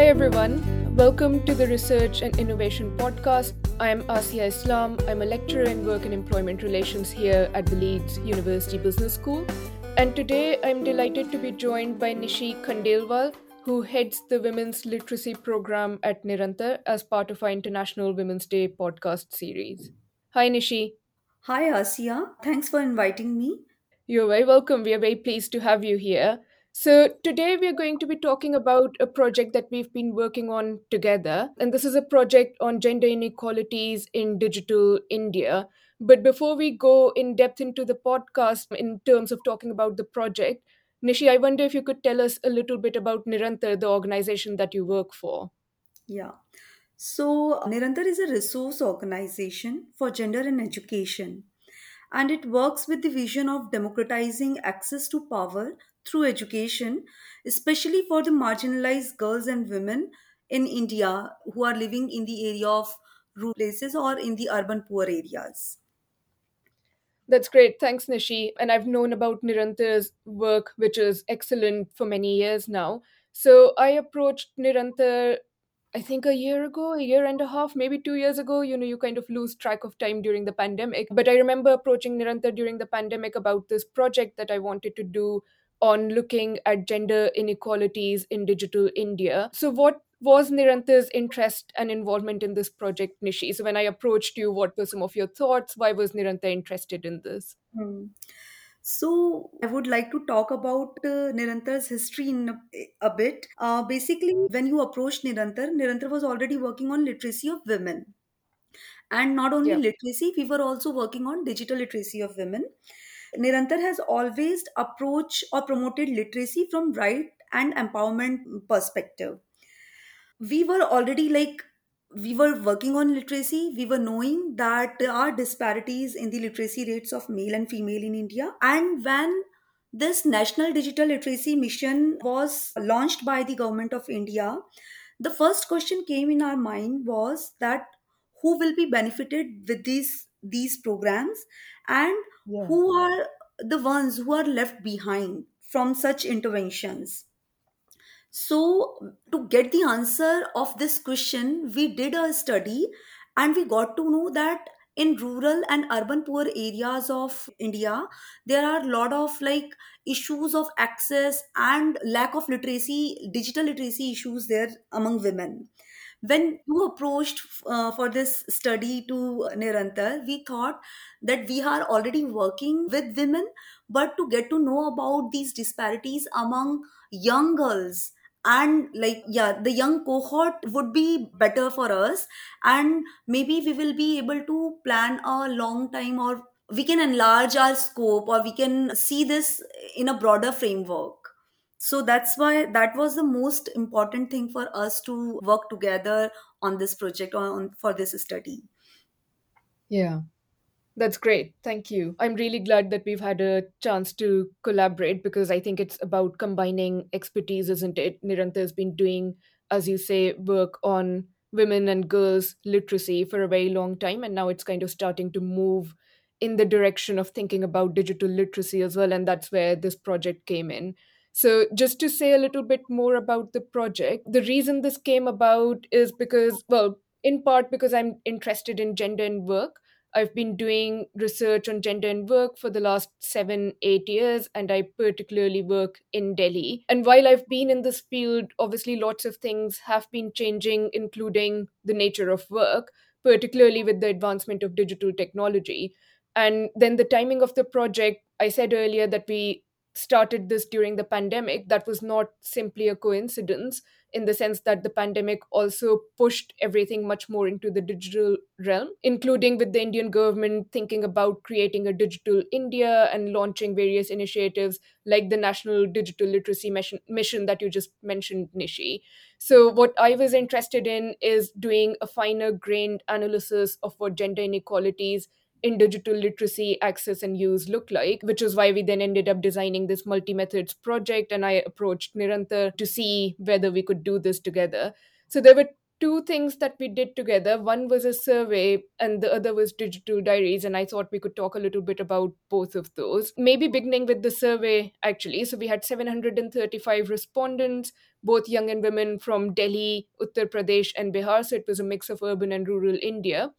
Hi, everyone. Welcome to the Research and Innovation Podcast. I'm Asiya Islam. I'm a lecturer in work and employment relations here at the Leeds University Business School. And today I'm delighted to be joined by Nishi Khandelwal, who heads the Women's Literacy Program at Nirantar as part of our International Women's Day podcast series. Hi, Nishi. Hi, Asiya. Thanks for inviting me. You're very welcome. We are very pleased to have you here. So, today we are going to be talking about a project that we've been working on together. And this is a project on gender inequalities in digital India. But before we go in depth into the podcast in terms of talking about the project, Nishi, I wonder if you could tell us a little bit about Nirantar, the organization that you work for. Yeah. So, Nirantar is a resource organization for gender and education, and it works with the vision of democratizing access to power through education, especially for the marginalized girls and women in India who are living in the area of rural places or in the urban poor areas. That's great. Thanks, Nishi. And I've known about Nirantar's work, which is excellent for many years now. So I approached Nirantar, I think a year ago, a year and a half, maybe two years ago. You know, you kind of lose track of time during the pandemic. But I remember approaching Nirantar during the pandemic about this project that I wanted to do on looking at gender inequalities in digital India. So, what was Nirantar's interest and involvement in this project, Nishi? So, when I approached you, what were some of your thoughts? Why was Nirantar interested in this? Hmm. So, I would like to talk about uh, Nirantar's history in a, a bit. Uh, basically, when you approached Nirantar, Nirantar was already working on literacy of women. And not only Yeah. literacy, we were also working on digital literacy of women. Nirantar has always approached or promoted literacy from right and empowerment perspective. We were already like we were working on literacy. We were knowing that there are disparities in the literacy rates of male and female in India. And when this National Digital Literacy Mission was launched by the government of India, the first question came in our mind was that who will be benefited with these these programs and Yeah. who are the ones who are left behind from such interventions so to get the answer of this question we did a study and we got to know that in rural and urban poor areas of india there are a lot of like issues of access and lack of literacy digital literacy issues there among women when you approached uh, for this study to Nirantar, we thought that we are already working with women, but to get to know about these disparities among young girls and like yeah the young cohort would be better for us and maybe we will be able to plan a long time or we can enlarge our scope or we can see this in a broader framework so that's why that was the most important thing for us to work together on this project on for this study Yeah. That's great. Thank you. I'm really glad that we've had a chance to collaborate because I think it's about combining expertise, isn't it? Nirantar has been doing, as you say, work on women and girls literacy for a very long time. And now it's kind of starting to move in the direction of thinking about digital literacy as well. And that's where this project came in. So, just to say a little bit more about the project, the reason this came about is because, well, in part because I'm interested in gender and work I've been doing research on gender and work for the last seven, eight years, and I particularly work in Delhi. And while I've been in this field, obviously lots of things have been changing, including the nature of work, particularly with the advancement of digital technology. And then the timing of the project, I said earlier that we started this during the pandemic. That was not simply a coincidence in the sense that the pandemic also pushed everything much more into the digital realm, including with the Indian government thinking about creating a digital India and launching various initiatives like the National Digital Literacy mission, that you just mentioned, Nishi. So, what I was interested in is doing a finer grained analysis of what gender inequalities in digital literacy access and use look like, which is why we then ended up designing this multi methods project. And I approached Nirantar to see whether we could do this together. So there were two things that we did together. One was a survey, and the other was digital diaries. And I thought we could talk a little bit about both of those. Maybe beginning with the survey, actually. So we had 735 respondents, both young and women from Delhi, Uttar Pradesh, and Bihar. So it was a mix of urban and rural India.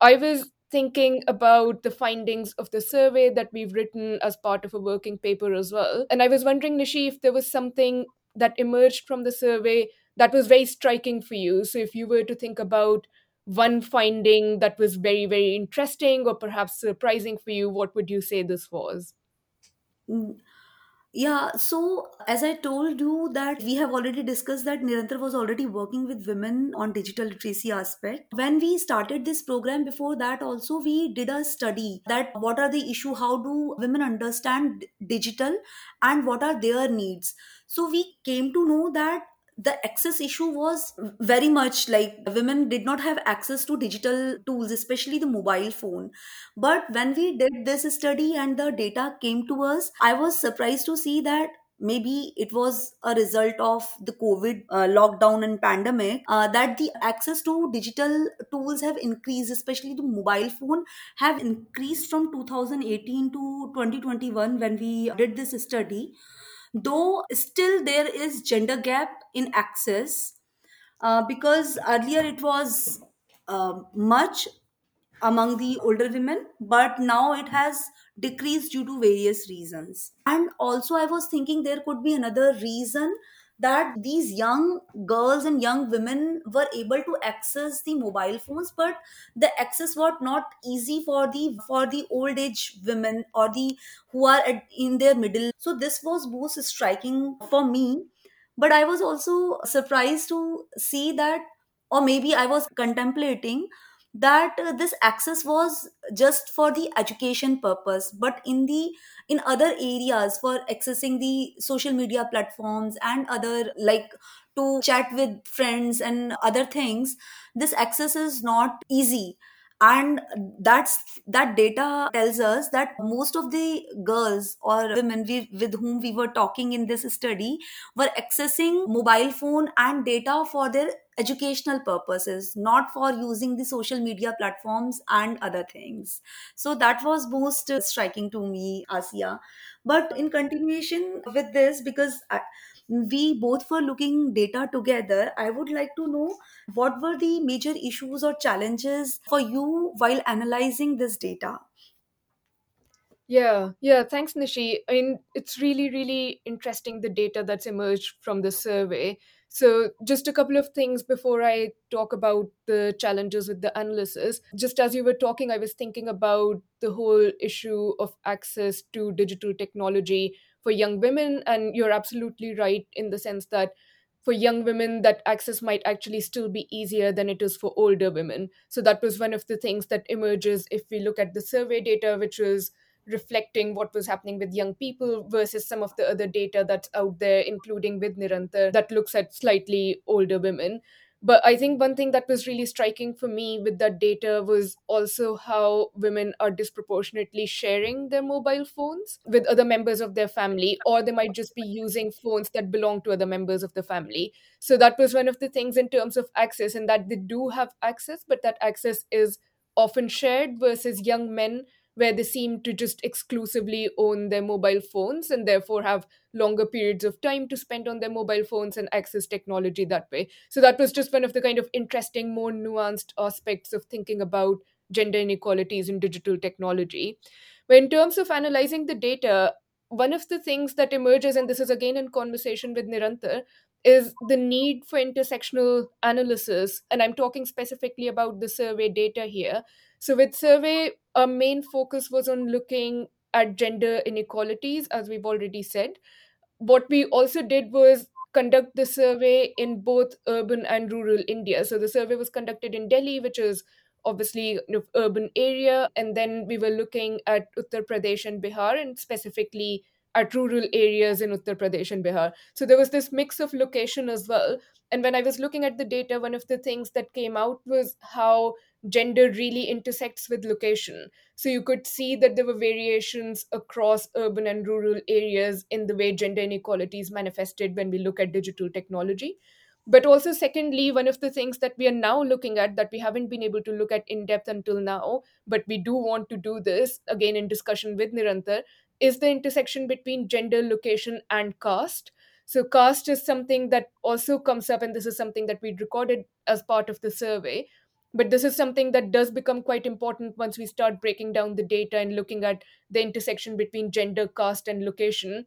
I was thinking about the findings of the survey that we've written as part of a working paper as well. And I was wondering, Nishi, if there was something that emerged from the survey that was very striking for you. So if you were to think about one finding that was very, very interesting or perhaps surprising for you, what would you say this was? Mm, Yeah, so as I told you that we have already discussed that Nirantar was already working with women on digital literacy aspect. When we started this program before that also we did a study that what are the issue how do women understand digital and what are their needs. So we came to know that the access issue was very much like women did not have access to digital tools especially the mobile phone. But when we did this study and the data came to us, I was surprised to see that maybe it was a result of the covid uh, lockdown and pandemic uh, that the access to digital tools have increased especially the mobile phone have increased from 2018 to 2021 when we did this study though still there is gender gap in access uh, because earlier it was uh, much among the older women, but now it has decreased due to various reasons. And also, I was thinking there could be another reason that these young girls and young women were able to access the mobile phones but the access was not easy for the for the old age women or the who are at, in their middle. So this was most striking for me. But i was also surprised to see that or maybe i was contemplating that uh, this access was just for the education purpose but in the in other areas for accessing the social media platforms and other like to chat with friends and other things this access is not easy and that's that data tells us that most of the girls or women we, with whom we were talking in this study were accessing mobile phone and data for their educational purposes not for using the social media platforms and other things. So that was most striking to me Asiya but in continuation with this because I, we both were looking data together i would like to know what were the major issues or challenges for you while analyzing this data Yeah, yeah, thanks, Nishi. I mean, it's really, really interesting the data that's emerged from the survey. So, just a couple of things before I talk about the challenges with the analysis. Just as you were talking, I was thinking about the whole issue of access to digital technology for young women. And you're absolutely right in the sense that for young women, that access might actually still be easier than it is for older women. So, that was one of the things that emerges if we look at the survey data, which was reflecting what was happening with young people versus some of the other data that's out there, including with Nirantar, that looks at slightly older women. But I think one thing that was really striking for me with that data was also how women are disproportionately sharing their mobile phones with other members of their family, or they might just be using phones that belong to other members of the family. So that was one of the things in terms of access, and that they do have access, but that access is often shared versus young men where they seem to just exclusively own their mobile phones and therefore have longer periods of time to spend on their mobile phones and access technology that way. So that was just one of the kind of interesting, more nuanced aspects of thinking about gender inequalities in digital technology. But in terms of analyzing the data, one of the things that emerges, and this is again in conversation with Nirantar, is the need for intersectional analysis. And I'm talking specifically about the survey data here. So, with survey, our main focus was on looking at gender inequalities, as we've already said. What we also did was conduct the survey in both urban and rural India. So, the survey was conducted in Delhi, which is obviously an urban area, and then we were looking at Uttar Pradesh and Bihar, and specifically at rural areas in Uttar Pradesh and Bihar. So there was this mix of location as well. And when I was looking at the data, one of the things that came out was how gender really intersects with location. So you could see that there were variations across urban and rural areas in the way gender inequalities manifested when we look at digital technology. but also secondly one of the things that we are now looking at that we haven't been able to look at in depth until now but we do want to do this again in discussion with nirantar is the intersection between gender location and caste. So caste is something that also comes up and this is something that we recorded as part of the survey. But this is something that does become quite important once we start breaking down the data and looking at the intersection between gender caste and location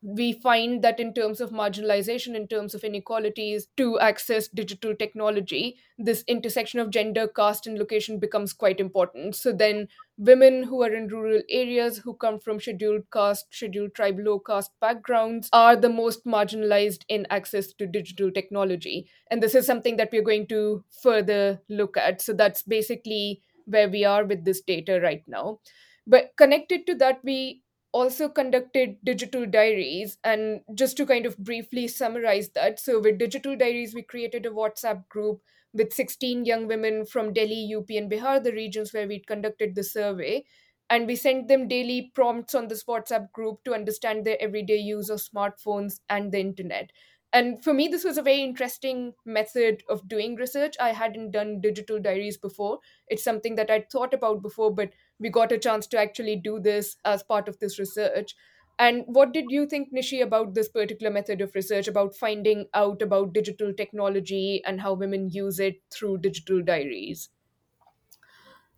we find that in terms of marginalization, in terms of inequalities to access digital technology, this intersection of gender, caste, and location becomes quite important. So then, women who are in rural areas, who come from scheduled caste, scheduled tribe, low caste backgrounds, are the most marginalized in access to digital technology. And this is something that we're going to further look at. So that's basically where we are with this data right now. But connected to that, we also conducted digital diaries. And just to kind of briefly summarize that, so with digital diaries, we created a WhatsApp group with 16 young women from Delhi, UP, and Bihar, the regions where we conducted the survey. And we sent them daily prompts on this WhatsApp group to understand their everyday use of smartphones and the internet. And for me, this was a very interesting method of doing research. I hadn't done digital diaries before. It's something that I'd thought about before, but we got a chance to actually do this as part of this research. And what did you think, Nishi, about this particular method of research, about finding out about digital technology and how women use it through digital diaries?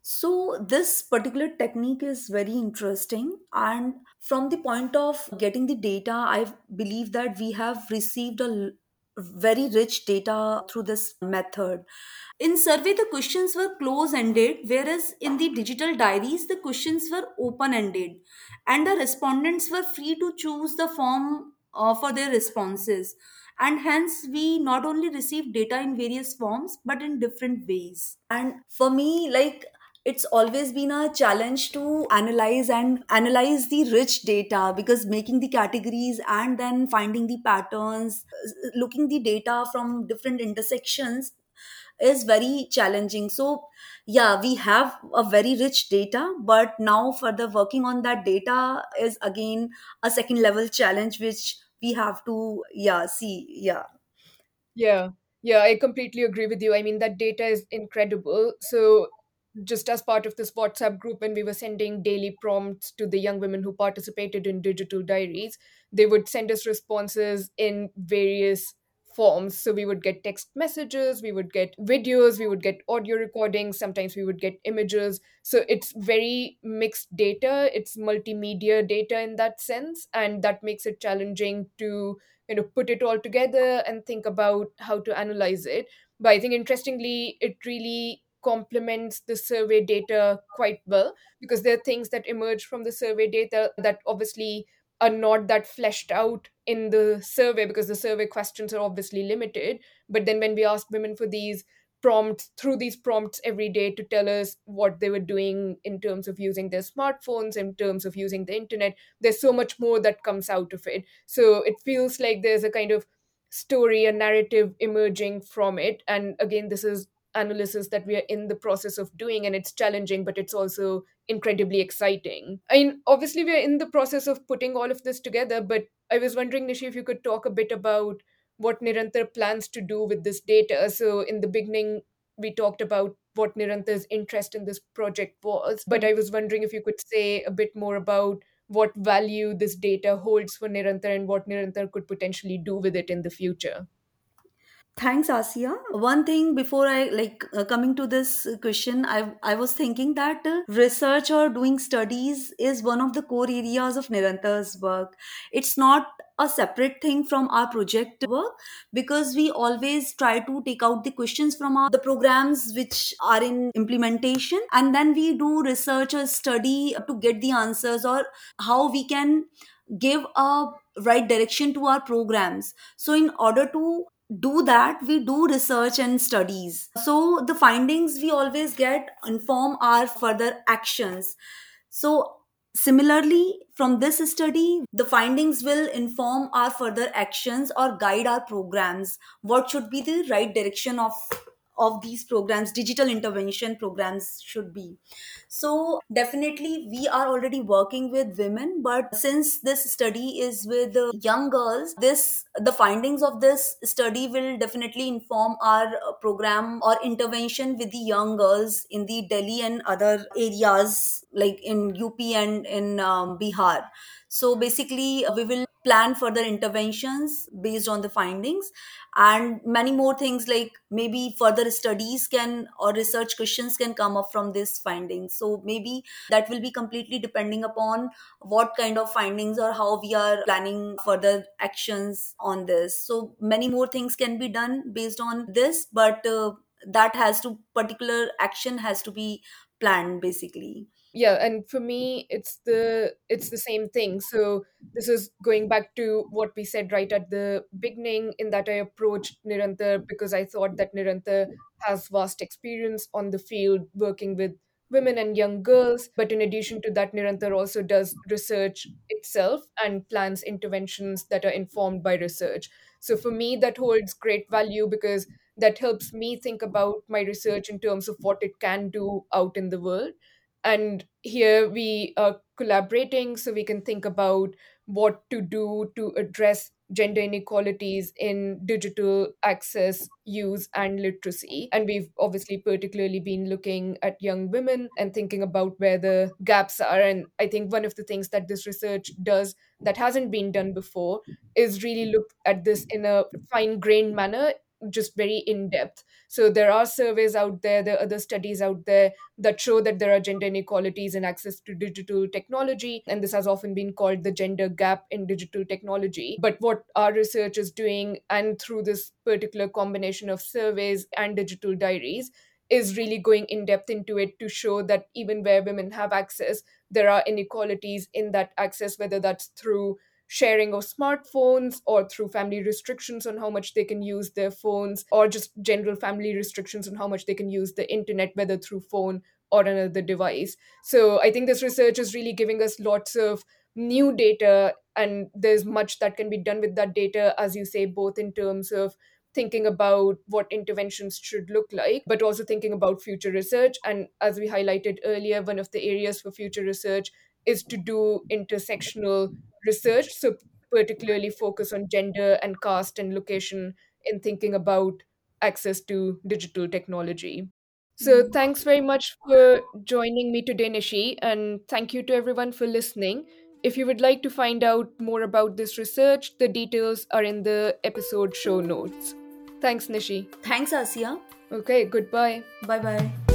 So, this particular technique is very interesting. And from the point of getting the data, I believe that we have received a very rich data through this method. In survey, the questions were close ended, whereas in the digital diaries, the questions were open ended. And the respondents were free to choose the form uh, for their responses. And hence, we not only received data in various forms, but in different ways. And for me, like, it's always been a challenge to analyze and analyze the rich data because making the categories and then finding the patterns looking the data from different intersections is very challenging so yeah we have a very rich data but now further working on that data is again a second level challenge which we have to yeah see yeah Yeah, yeah, I completely agree with you. I mean, that data is incredible. So, just as part of this WhatsApp group, when we were sending daily prompts to the young women who participated in digital diaries, they would send us responses in various forms. So, we would get text messages, we would get videos, we would get audio recordings, sometimes we would get images. So, it's very mixed data, it's multimedia data in that sense, and that makes it challenging to you know put it all together and think about how to analyze it but i think interestingly it really complements the survey data quite well because there are things that emerge from the survey data that obviously are not that fleshed out in the survey because the survey questions are obviously limited. But then when we ask women for these prompts through these prompts every day to tell us what they were doing in terms of using their smartphones in terms of using the internet there's so much more that comes out of it. So it feels like there's a kind of story a narrative emerging from it. And again this is analysis that we are in the process of doing and it's challenging but it's also incredibly exciting i mean obviously we are in the process of putting all of this together but i was wondering nishi if you could talk a bit about what nirantar plans to do with this data so in the beginning we talked about what nirantar's interest in this project was but i was wondering if you could say a bit more about what value this data holds for Nirantar and what Nirantar could potentially do with it in the future. Thanks, Asiya. One thing before I like uh, coming to this question, I I was thinking that uh, research or doing studies is one of the core areas of Nirantar's work. It's not a separate thing from our project work because we always try to take out the questions from our the programs which are in implementation and then we do research or study to get the answers or how we can give a right direction to our programs so in order to do that we do research and studies. So the findings we always get inform our further actions. So similarly from this study the findings will inform our further actions or guide our programs. What should be the right direction of of these programs digital intervention programs should be. So definitely we are already working with women but since this study is with young girls this the findings of this study will definitely inform our uh, program or intervention with the young girls in the delhi and other areas like in up and in um, bihar. So basically uh, we will plan further interventions based on the findings. And many more things like maybe further studies can or research questions can come up from this findings so maybe that will be completely depending upon what kind of findings or how we are planning further actions on this. So many more things can be done based on this but uh, that has to particular action has to be planned basically yeah and for me it's the it's the same thing. So this is going back to what we said right at the beginning in that i approached nirantar because i thought that nirantar has vast experience on the field working with women and young girls. But in addition to that nirantar also does research itself and plans interventions that are informed by research. So for me that holds great value because that helps me think about my research in terms of what it can do out in the world and here we are collaborating so we can think about what to do to address gender inequalities in digital access use and literacy. And we've obviously particularly been looking at young women and thinking about where the gaps are. And i think one of the things that this research does that hasn't been done before is really look at this in a fine grained manner just very in depth so there are surveys out there there are other studies out there that show that there are gender inequalities in access to digital technology and this has often been called the gender gap in digital technology. But what our research is doing and through this particular combination of surveys and digital diaries is really going in depth into it to show that even where women have access there are inequalities in that access whether that's through sharing of smartphones or through family restrictions on how much they can use their phones or just general family restrictions on how much they can use the internet whether through phone or another device. So i think this research is really giving us lots of new data and there's much that can be done with that data as you say both in terms of thinking about what interventions should look like but also thinking about future research. And as we highlighted earlier one of the areas for future research is to do intersectional research, so particularly focus on gender and caste and location in thinking about access to digital technology. So, Mm. thanks very much for joining me today, Nishi, and thank you to everyone for listening. If you would like to find out more about this research, the details are in the episode show notes. Thanks, Nishi. thanks Asiya Okay, goodbye. bye bye